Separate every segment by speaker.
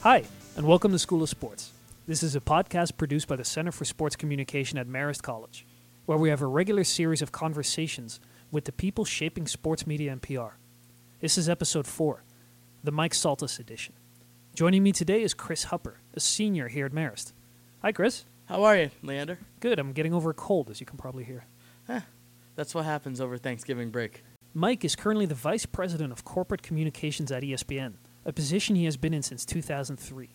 Speaker 1: Hi, and welcome to School of Sports. This is a podcast produced by the Center for Sports Communication at Marist College, where we have a regular series of conversations with the people shaping sports media and PR. This is episode 4, the Mike Soltys edition. Joining me today is Chris Hupper, a senior here at Marist. Hi, Chris.
Speaker 2: How are you, Leander?
Speaker 1: Good, I'm getting over a cold, as you can probably hear.
Speaker 2: That's what happens over Thanksgiving break.
Speaker 1: Mike is currently the Vice President of Corporate Communications at ESPN, a position he has been in since 2003.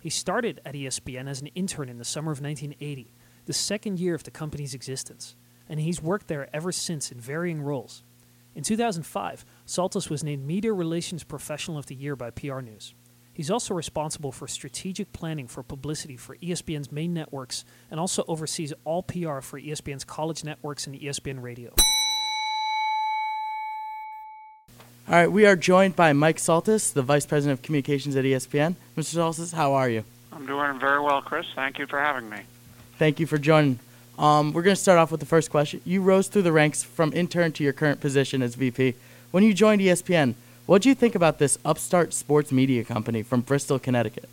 Speaker 1: He started at ESPN as an intern in the summer of 1980, the second year of the company's existence, and he's worked there ever since in varying roles. In 2005, Soltys was named Media Relations Professional of the Year by PR News. He's also responsible for strategic planning for publicity for ESPN's main networks and also oversees all PR for ESPN's college networks and ESPN Radio.
Speaker 2: All right, we are joined by Mike Soltys, the Vice President of Communications at ESPN. Mr. Soltys, how are you?
Speaker 3: I'm doing very well, Chris. Thank you for having me.
Speaker 2: Thank you for joining. Um, we're going to start off with the first question. You rose through the ranks from intern to your current position as VP. When you joined ESPN, what do you think about this upstart sports media company from Bristol, Connecticut?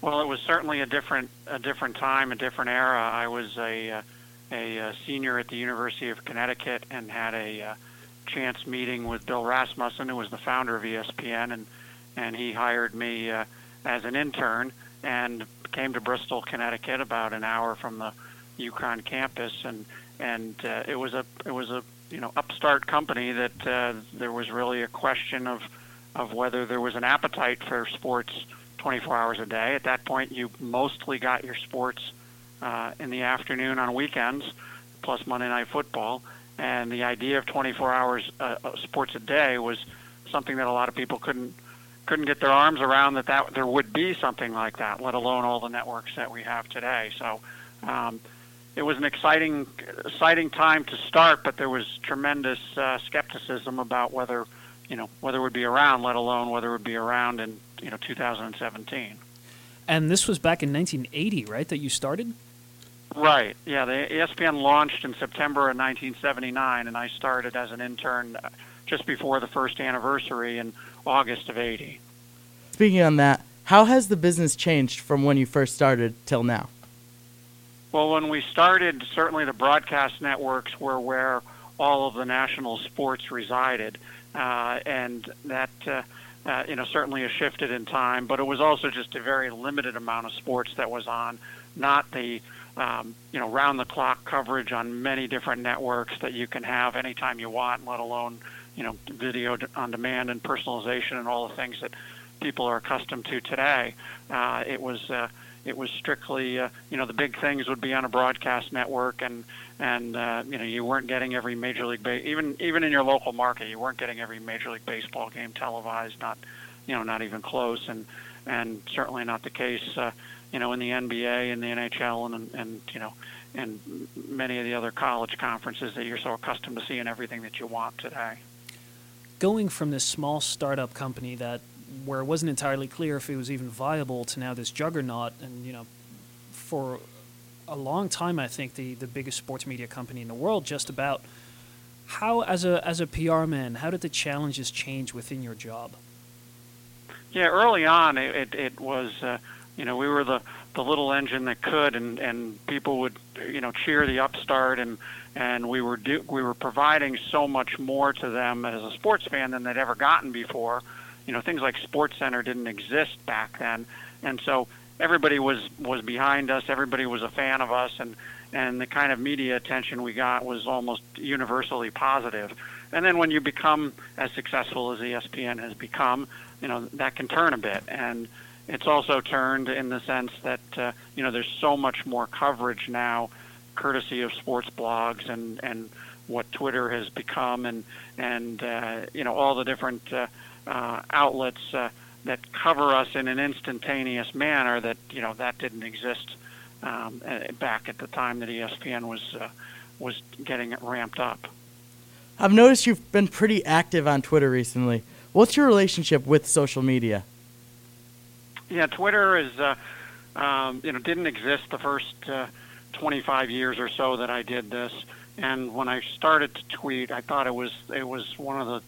Speaker 3: Well, it was certainly a different a different time, a different era. I was a uh, a uh, senior at the University of Connecticut and had a uh, chance meeting with Bill Rasmussen, who was the founder of ESPN, and and he hired me uh, as an intern and came to Bristol, Connecticut, about an hour from the UConn campus, and and uh, it was a it was a you know upstart company that uh, there was really a question of of whether there was an appetite for sports 24 hours a day. At that point, you mostly got your sports uh, in the afternoon on weekends, plus Monday Night Football. And the idea of 24 hours uh, of sports a day was something that a lot of people couldn't couldn't get their arms around. That that there would be something like that, let alone all the networks that we have today. So. Um, it was an exciting, exciting time to start, but there was tremendous uh, skepticism about whether, you know, whether it would be around, let alone whether it would be around in, you know, 2017.
Speaker 1: And this was back in 1980, right, that you started?
Speaker 3: Right. Yeah. The E ESPN launched in September of 1979, and I started as an intern uh, just before the first anniversary in August of 80.
Speaker 2: Speaking on that, how has the business changed from when you first started till now?
Speaker 3: Well, when we started, certainly the broadcast networks were where all of the national sports resided, uh, and that uh, uh, you know certainly has shifted in time. But it was also just a very limited amount of sports that was on, not the um, you know round the clock coverage on many different networks that you can have anytime you want, let alone you know video on demand and personalization and all the things that people are accustomed to today. Uh, it was. Uh, it was strictly, uh, you know, the big things would be on a broadcast network, and and uh, you know you weren't getting every major league, ba- even even in your local market, you weren't getting every major league baseball game televised, not, you know, not even close, and and certainly not the case, uh, you know, in the NBA and the NHL and and you know, and many of the other college conferences that you're so accustomed to seeing everything that you want today.
Speaker 1: Going from this small startup company that where it wasn't entirely clear if it was even viable to now this juggernaut. And you know for a long time I think the, the biggest sports media company in the world just about how as a as a PR man how did the challenges change within your job?
Speaker 3: Yeah, early on it it, it was uh, you know we were the the little engine that could and and people would you know cheer the upstart and and we were do, we were providing so much more to them as a sports fan than they'd ever gotten before you know things like SportsCenter didn't exist back then. And so everybody was was behind us. Everybody was a fan of us. And and the kind of media attention we got was almost universally positive. And then when you become as successful as ESPN has become you know that can turn a bit. And it's also turned in the sense that uh, you know there's so much more coverage now courtesy of sports blogs and and what Twitter has become and and uh, you know all the different uh, uh, outlets uh, that cover us in an instantaneous manner that you know that didn't exist um, back at the time that ESPN was uh, was getting it ramped up.
Speaker 2: I've noticed you've been pretty active on Twitter recently. What's your relationship with social media?
Speaker 3: Yeah, Twitter is uh, um, you know, didn't exist the first uh, 25 years or so that I did this. And when I started to tweet, I thought it was it was one of the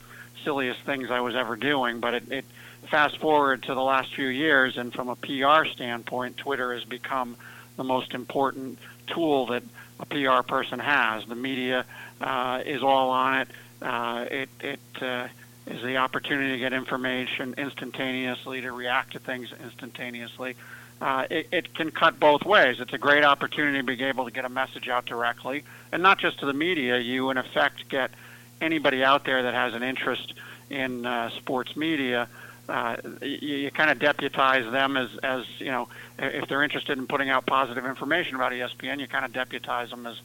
Speaker 3: silliest things I was ever doing. But it, it fast forward to the last few years, and from a PR standpoint, Twitter has become the most important tool that a PR person has. The media uh, is all on it. Uh, it it uh, is the opportunity to get information instantaneously, to react to things instantaneously. Uh, it, it can cut both ways. It's a great opportunity to be able to get a message out directly, and not just to the media. You, in effect, get anybody out there that has an interest in uh, sports media. Uh, you, you kind of deputize them as, as you know, if they're interested in putting out positive information about ESPN, you kind of deputize them as,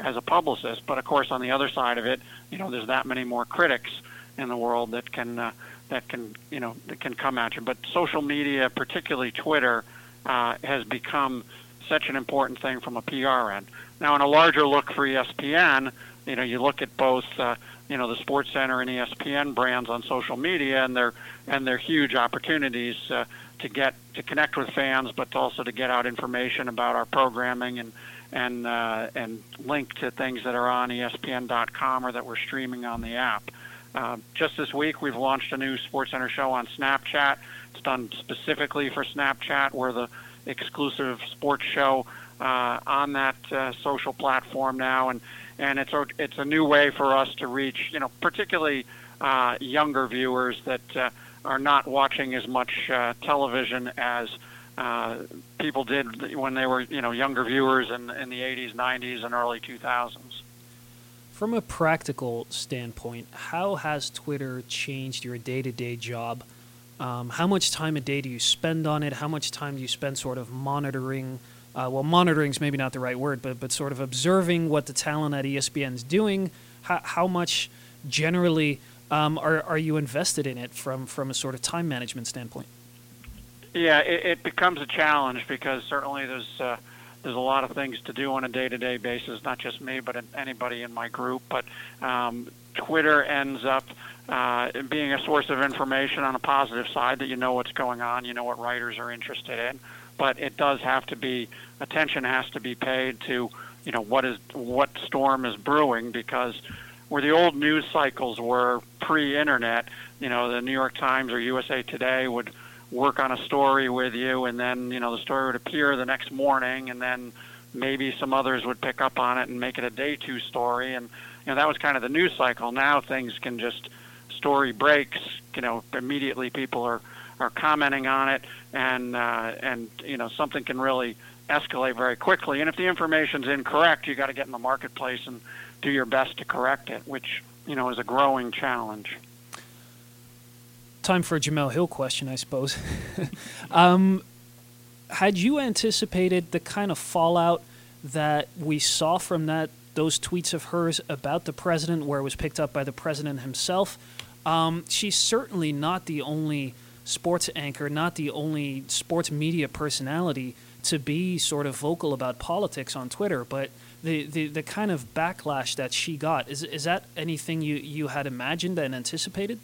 Speaker 3: as a publicist. But of course, on the other side of it, you know, there's that many more critics in the world that can, uh, that can, you know, that can come at you. But social media, particularly Twitter, uh, has become such an important thing from a PR end. Now, in a larger look for ESPN, you know, you look at both, uh, you know, the SportsCenter and ESPN brands on social media, and they're and they're huge opportunities uh, to get to connect with fans, but also to get out information about our programming and and uh, and link to things that are on ESPN.com or that we're streaming on the app. Uh, just this week, we've launched a new SportsCenter show on Snapchat. It's done specifically for Snapchat. We're the exclusive sports show uh, on that uh, social platform now, and and it's a, it's a new way for us to reach, you know, particularly uh, younger viewers that uh, are not watching as much uh, television as uh, people did when they were, you know, younger viewers in, in the 80s, 90s, and early 2000s.
Speaker 1: From a practical standpoint, how has Twitter changed your day-to-day job? Um, how much time a day do you spend on it? How much time do you spend sort of monitoring? Uh, well, monitoring is maybe not the right word, but but sort of observing what the talent at ESPN is doing. How, how much generally um, are are you invested in it from from a sort of time management standpoint?
Speaker 3: Yeah, it, it becomes a challenge because certainly there's uh, there's a lot of things to do on a day-to-day basis. Not just me, but anybody in my group. But um, Twitter ends up uh, being a source of information on a positive side that you know what's going on, you know what writers are interested in. But it does have to be attention has to be paid to you know what is what storm is brewing because where the old news cycles were pre-internet, you know, the New York Times or USA Today would work on a story with you, and then you know the story would appear the next morning, and then maybe some others would pick up on it and make it a day two story, and you know that was kind of the news cycle. Now things can just story breaks, you know, immediately people are are commenting on it, and uh, and you know something can really escalate very quickly. And if the information's incorrect, you got to get in the marketplace and do your best to correct it, which you know is a growing challenge
Speaker 1: time for a Jemele Hill question, I suppose. um, had you anticipated the kind of fallout that we saw from that those tweets of hers about the president, where it was picked up by the president himself? Um, she's certainly not the only sports anchor, not the only sports media personality to be sort of vocal about politics on Twitter, but the, the, the kind of backlash that she got is is that anything you, you had imagined and anticipated?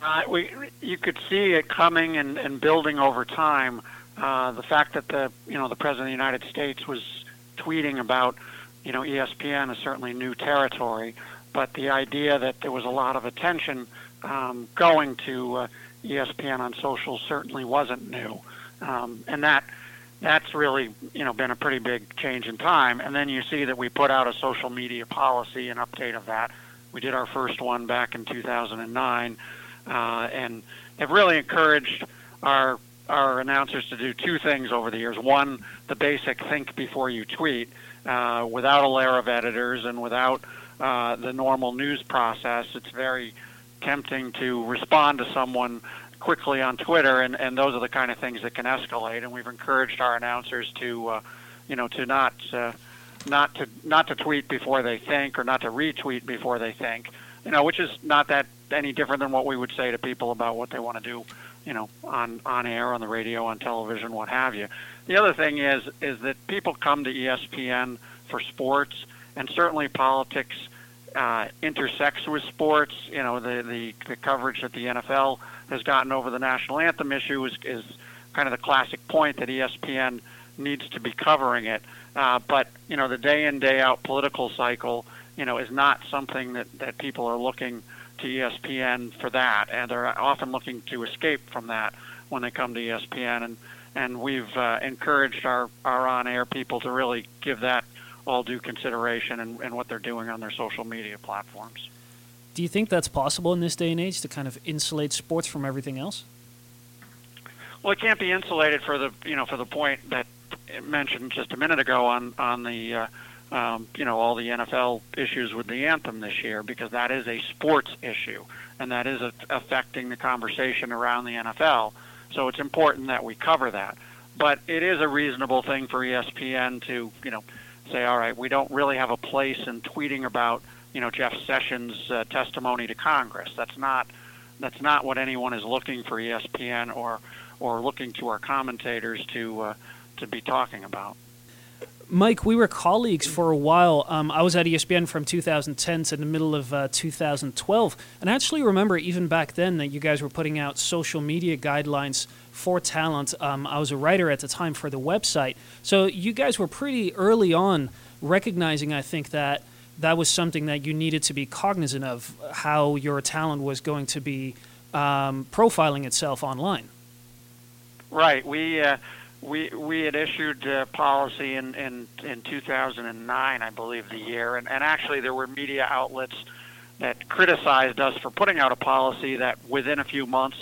Speaker 3: Uh, we, you could see it coming and, and building over time. Uh, the fact that the you know the president of the United States was tweeting about you know ESPN is certainly new territory, but the idea that there was a lot of attention um, going to uh, ESPN on social certainly wasn't new, um, and that that's really you know been a pretty big change in time. And then you see that we put out a social media policy, an update of that. We did our first one back in 2009 uh, and have really encouraged our our announcers to do two things over the years. One, the basic think before you tweet, uh, without a layer of editors and without uh, the normal news process. It's very tempting to respond to someone quickly on Twitter, and, and those are the kind of things that can escalate. And we've encouraged our announcers to, uh, you know, to not uh, not to not to tweet before they think or not to retweet before they think. You know, which is not that any different than what we would say to people about what they want to do, you know, on on air, on the radio, on television, what have you. The other thing is is that people come to ESPN for sports, and certainly politics uh, intersects with sports. You know, the, the the coverage that the NFL has gotten over the national anthem issue is is kind of the classic point that ESPN needs to be covering it. Uh, but you know, the day in day out political cycle, you know, is not something that that people are looking to ESPN for that, and they're often looking to escape from that when they come to ESPN. And and we've uh, encouraged our our on air people to really give that all due consideration and, and what they're doing on their social media platforms.
Speaker 1: Do you think that's possible in this day and age to kind of insulate sports from everything else?
Speaker 3: Well, it can't be insulated for the you know for the point that mentioned just a minute ago on on the uh, um, you know all the NFL issues with the anthem this year because that is a sports issue and that is a, affecting the conversation around the NFL. So it's important that we cover that. But it is a reasonable thing for ESPN to you know say, all right, we don't really have a place in tweeting about you know Jeff Sessions' uh, testimony to Congress. That's not that's not what anyone is looking for ESPN or or looking to our commentators to uh, to be talking about.
Speaker 1: Mike, we were colleagues for a while. Um, I was at ESPN from 2010 to the middle of uh, 2012. And I actually remember even back then that you guys were putting out social media guidelines for talent. Um, I was a writer at the time for the website. So you guys were pretty early on recognizing, I think, that that was something that you needed to be cognizant of how your talent was going to be um, profiling itself online.
Speaker 3: Right. We. Uh we we had issued a policy in, in, in 2009, I believe, the year, and, and actually there were media outlets that criticized us for putting out a policy that within a few months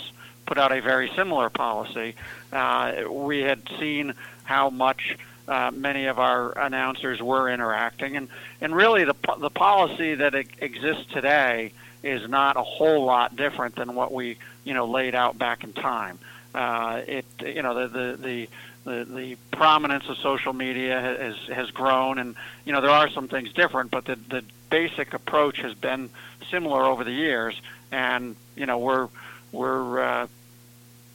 Speaker 3: put out a very similar policy. Uh, we had seen how much uh, many of our announcers were interacting, and, and really the the policy that exists today is not a whole lot different than what we you know laid out back in time. Uh, it you know the the the the, the prominence of social media has has grown, and you know there are some things different, but the the basic approach has been similar over the years, and you know we're we're uh,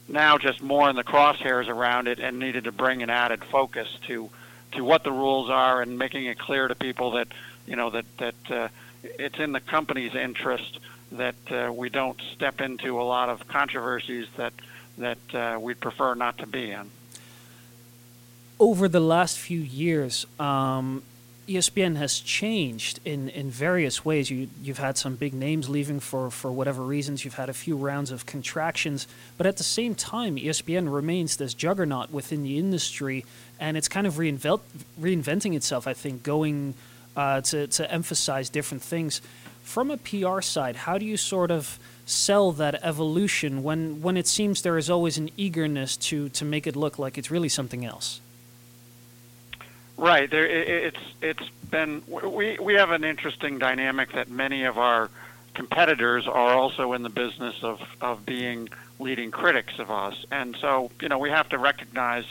Speaker 3: now just more in the crosshairs around it, and needed to bring an added focus to to what the rules are, and making it clear to people that you know that that uh, it's in the company's interest that uh, we don't step into a lot of controversies that that uh, we'd prefer not to be in
Speaker 1: over the last few years, um, ESPN has changed in, in various ways. You, you've had some big names leaving for, for whatever reasons. You've had a few rounds of contractions. But at the same time, ESPN remains this juggernaut within the industry, and it's kind of reinvent, reinventing itself, I think, going uh, to, to emphasize different things. From a PR side, how do you sort of sell that evolution when, when it seems there is always an eagerness to, to make it look like it's really something else?
Speaker 3: Right. There, it's it's been we we have an interesting dynamic that many of our competitors are also in the business of of being leading critics of us, and so you know we have to recognize,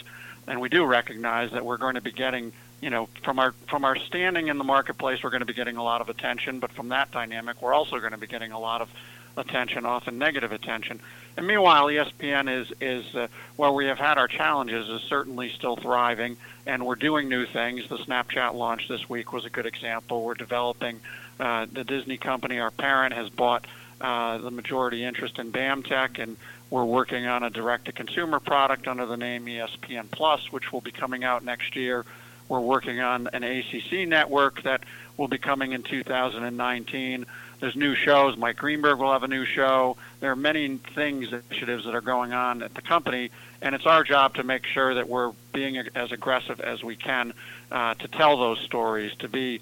Speaker 3: and we do recognize that we're going to be getting you know from our from our standing in the marketplace we're going to be getting a lot of attention, but from that dynamic we're also going to be getting a lot of attention, often negative attention. And meanwhile, ESPN is is uh, where we have had our challenges is certainly still thriving, and we're doing new things. The Snapchat launch this week was a good example. We're developing uh, the Disney company. Our parent has bought uh, the majority interest in BAMTech, and we're working on a direct-to-consumer product under the name ESPN Plus, which will be coming out next year. We're working on an ACC network that will be coming in 2019 there's new shows. Mike Greenberg will have a new show. There are many things, initiatives that are going on at the company, and it's our job to make sure that we're being as aggressive as we can uh, to tell those stories, to be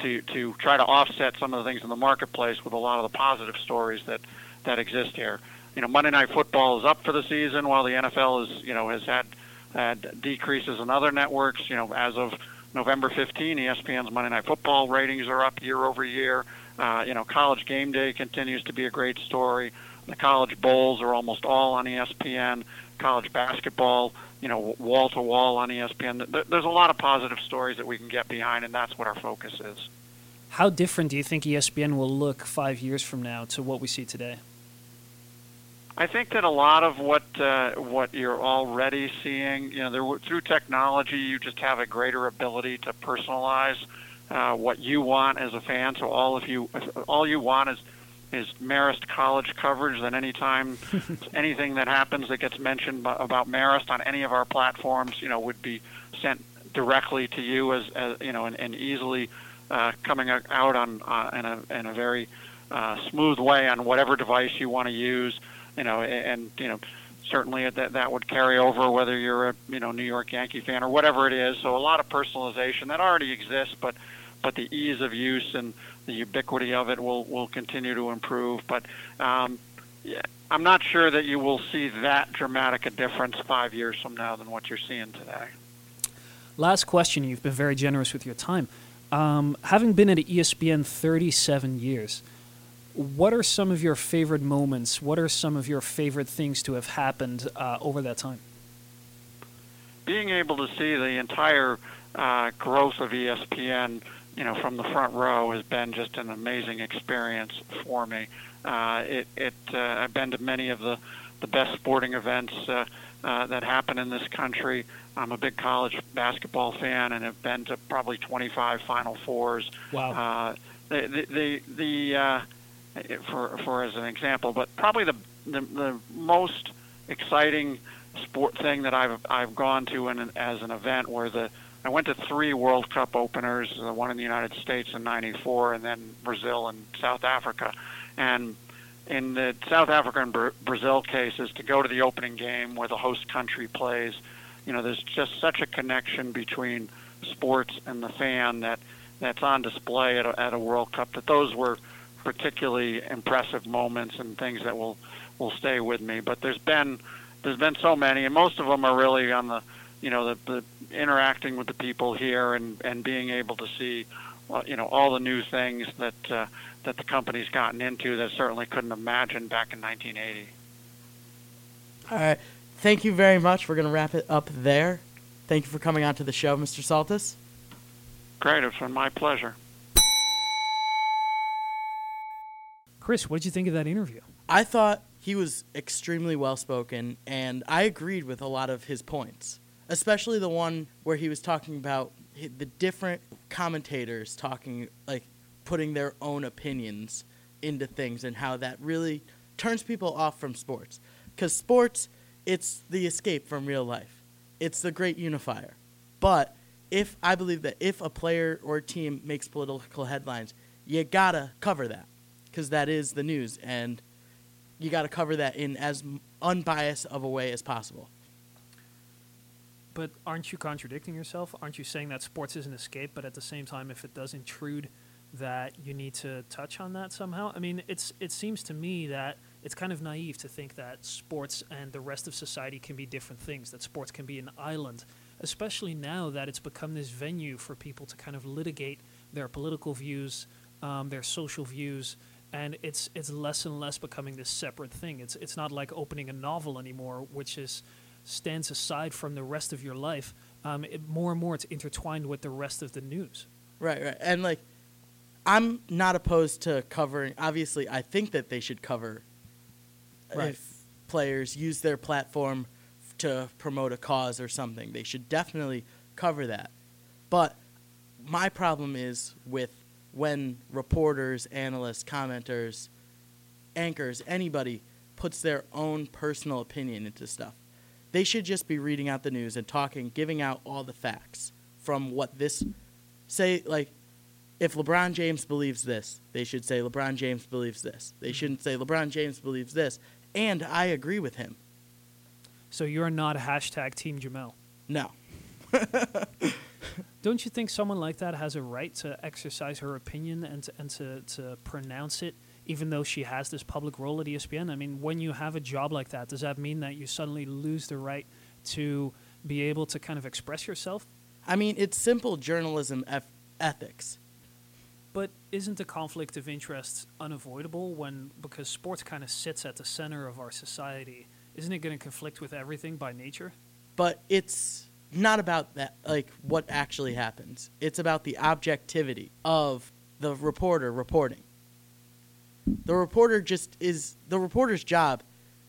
Speaker 3: to to try to offset some of the things in the marketplace with a lot of the positive stories that that exist here. You know, Monday Night Football is up for the season, while the NFL is you know has had had decreases in other networks. You know, as of November 15, ESPN's Monday Night Football ratings are up year over year. Uh, you know, College Game Day continues to be a great story. The college bowls are almost all on ESPN. College basketball, you know, wall to wall on ESPN. There's a lot of positive stories that we can get behind, and that's what our focus is.
Speaker 1: How different do you think ESPN will look five years from now to what we see today?
Speaker 3: I think that a lot of what uh, what you're already seeing, you know, there, through technology, you just have a greater ability to personalize uh, what you want as a fan. So all if you all you want is is Marist College coverage. That anytime anything that happens that gets mentioned about Marist on any of our platforms, you know, would be sent directly to you as, as you know, and, and easily uh, coming out on uh, in a in a very uh, smooth way on whatever device you want to use. You know, and, you know certainly that that would carry over whether you're a you know New York Yankee fan or whatever it is. So a lot of personalization that already exists, but but the ease of use and the ubiquity of it will will continue to improve. But um, yeah, I'm not sure that you will see that dramatic a difference five years from now than what you're seeing today.
Speaker 1: Last question. You've been very generous with your time. Um, having been at ESPN 37 years, what are some of your favorite moments? What are some of your favorite things to have happened uh, over that time?
Speaker 3: Being able to see the entire uh, growth of ESPN, you know, from the front row has been just an amazing experience for me. Uh, it, it, uh, I've been to many of the, the best sporting events uh, uh, that happen in this country. I'm a big college basketball fan and have been to probably 25 Final Fours.
Speaker 1: Wow.
Speaker 3: Uh, the the the, the uh, for for as an example, but probably the the, the most exciting sport thing that I've I've gone to in as an event where the I went to three World Cup openers, the one in the United States in '94, and then Brazil and South Africa, and in the South Africa and Bra- Brazil cases, to go to the opening game where the host country plays, you know, there's just such a connection between sports and the fan that that's on display at a, at a World Cup. That those were particularly impressive moments and things that will will stay with me. But there's been there's been so many, and most of them are really on the you know the, the interacting with the people here and and being able to see you know all the new things that uh, that the company's gotten into that certainly couldn't imagine back in 1980.
Speaker 2: All right. Thank you very much. We're going to wrap it up there. Thank you for coming on to the show, Mr. Soltys.
Speaker 3: Great, it's been my pleasure.
Speaker 1: Chris, what did you think of that interview?
Speaker 2: I thought he was extremely well spoken, and I agreed with a lot of his points, especially the one where he was talking about the different commentators talking, like putting their own opinions into things, and how that really turns people off from sports. Because sports, it's the escape from real life, it's the great unifier. But if I believe that if a player or team makes political headlines, you gotta cover that because that is the news, and you got to cover that in as unbiased of a way as possible.
Speaker 1: But aren't you contradicting yourself? Aren't you saying that sports is an escape, but at the same time, if it does intrude, that you need to touch on that somehow? I mean, it's it seems to me that it's kind of naive to think that sports and the rest of society can be different things. That sports can be an island, especially now that it's become this venue for people to kind of litigate their political views, um, their social views, and it's it's less and less becoming this separate thing. It's it's not like opening a novel anymore, which is stands aside from the rest of your life. Um, it, more and more, it's intertwined with the rest of the news.
Speaker 2: Right, right. And like, I'm not opposed to covering. Obviously, I think that they should cover
Speaker 1: Right.
Speaker 2: if players use their platform to promote a cause or something. They should definitely cover that. But my problem is with when reporters, analysts, commenters, anchors, anybody puts their own personal opinion into stuff. They should just be reading out the news and talking, giving out all the facts from what this say like if LeBron James believes this, they should say LeBron James believes this. They mm-hmm. shouldn't say LeBron James believes this. And I agree with him.
Speaker 1: So you're not a hashtag Team Jemele.
Speaker 2: No.
Speaker 1: Don't you think someone like that has a right to exercise her opinion and to, and to, to pronounce it, even though she has this public role at ESPN? I mean, when you have a job like that, does that mean that you suddenly lose the right to be able to kind of express yourself?
Speaker 2: I mean, it's simple journalism eth- ethics.
Speaker 1: But isn't the conflict of interest unavoidable when because sports kind of sits at the center of our society? Isn't it going to conflict with everything by nature?
Speaker 2: But it's not about that like what actually happens. It's about the objectivity of the reporter reporting. The reporter just is the reporter's job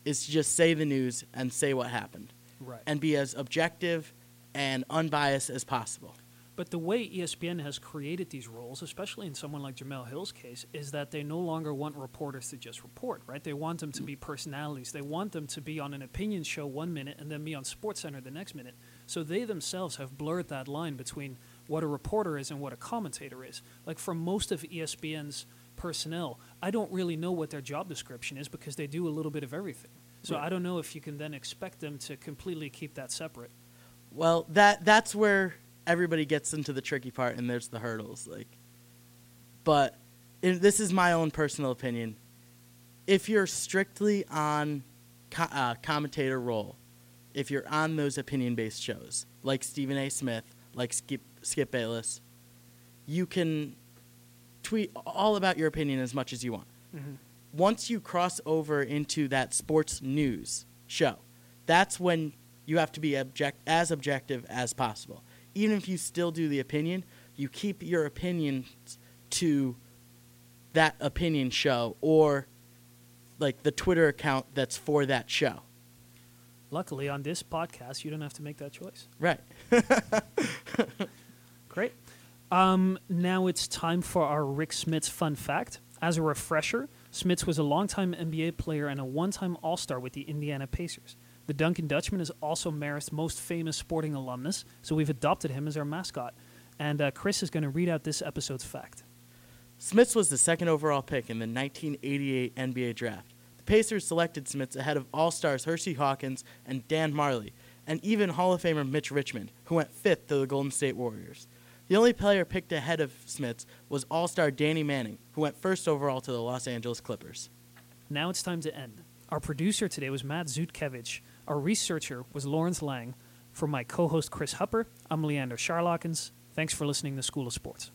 Speaker 2: is to just say the news and say what happened
Speaker 1: Right.
Speaker 2: and be as objective and unbiased as possible.
Speaker 1: But the way ESPN has created these roles, especially in someone like Jemele Hill's case, is that they no longer want reporters to just report, right? They want them to be personalities. They want them to be on an opinion show one minute and then be on SportsCenter the next minute. So they themselves have blurred that line between what a reporter is and what a commentator is. Like for most of ESPN's personnel, I don't really know what their job description is because they do a little bit of everything. So
Speaker 2: Right.
Speaker 1: I don't know if you can then expect them to completely keep that separate.
Speaker 2: Well, that that's where everybody gets into the tricky part, and there's the hurdles. Like, but and this is my own personal opinion. If you're strictly on co- uh, commentator role, if you're on those opinion-based shows like Stephen A. Smith, like Skip Skip Bayless, you can tweet all about your opinion as much as you want. Mm-hmm. Once you cross over into that sports news show, that's when you have to be object as objective as possible. Even if you still do the opinion, you keep your opinions to that opinion show or like the Twitter account that's for that show.
Speaker 1: Luckily, on this podcast, you don't have to make that choice.
Speaker 2: Right.
Speaker 1: Great. Um, now it's time for our Rick Smits fun fact. As a refresher, Smits was a longtime NBA player and a one-time All-Star with the Indiana Pacers. The Dunking Dutchman is also Marist's most famous sporting alumnus, so we've adopted him as our mascot. And uh, Chris is going to read out this episode's fact.
Speaker 2: Smits was the second overall pick in the 1988 NBA draft. Pacers selected Smits ahead of All Stars Hersey Hawkins and Dan Majerle, and even Hall of Famer Mitch Richmond, who went fifth to the Golden State Warriors. The only player picked ahead of Smits was All Star Danny Manning, who went first overall to the Los Angeles Clippers.
Speaker 1: Now it's time to end. Our producer today was Matt Rzodkiewicz. Our researcher was Lawrence Lang. For my co-host Chris Hupper, I'm Leander Schaerlaeckens. Thanks for listening to School of Sports.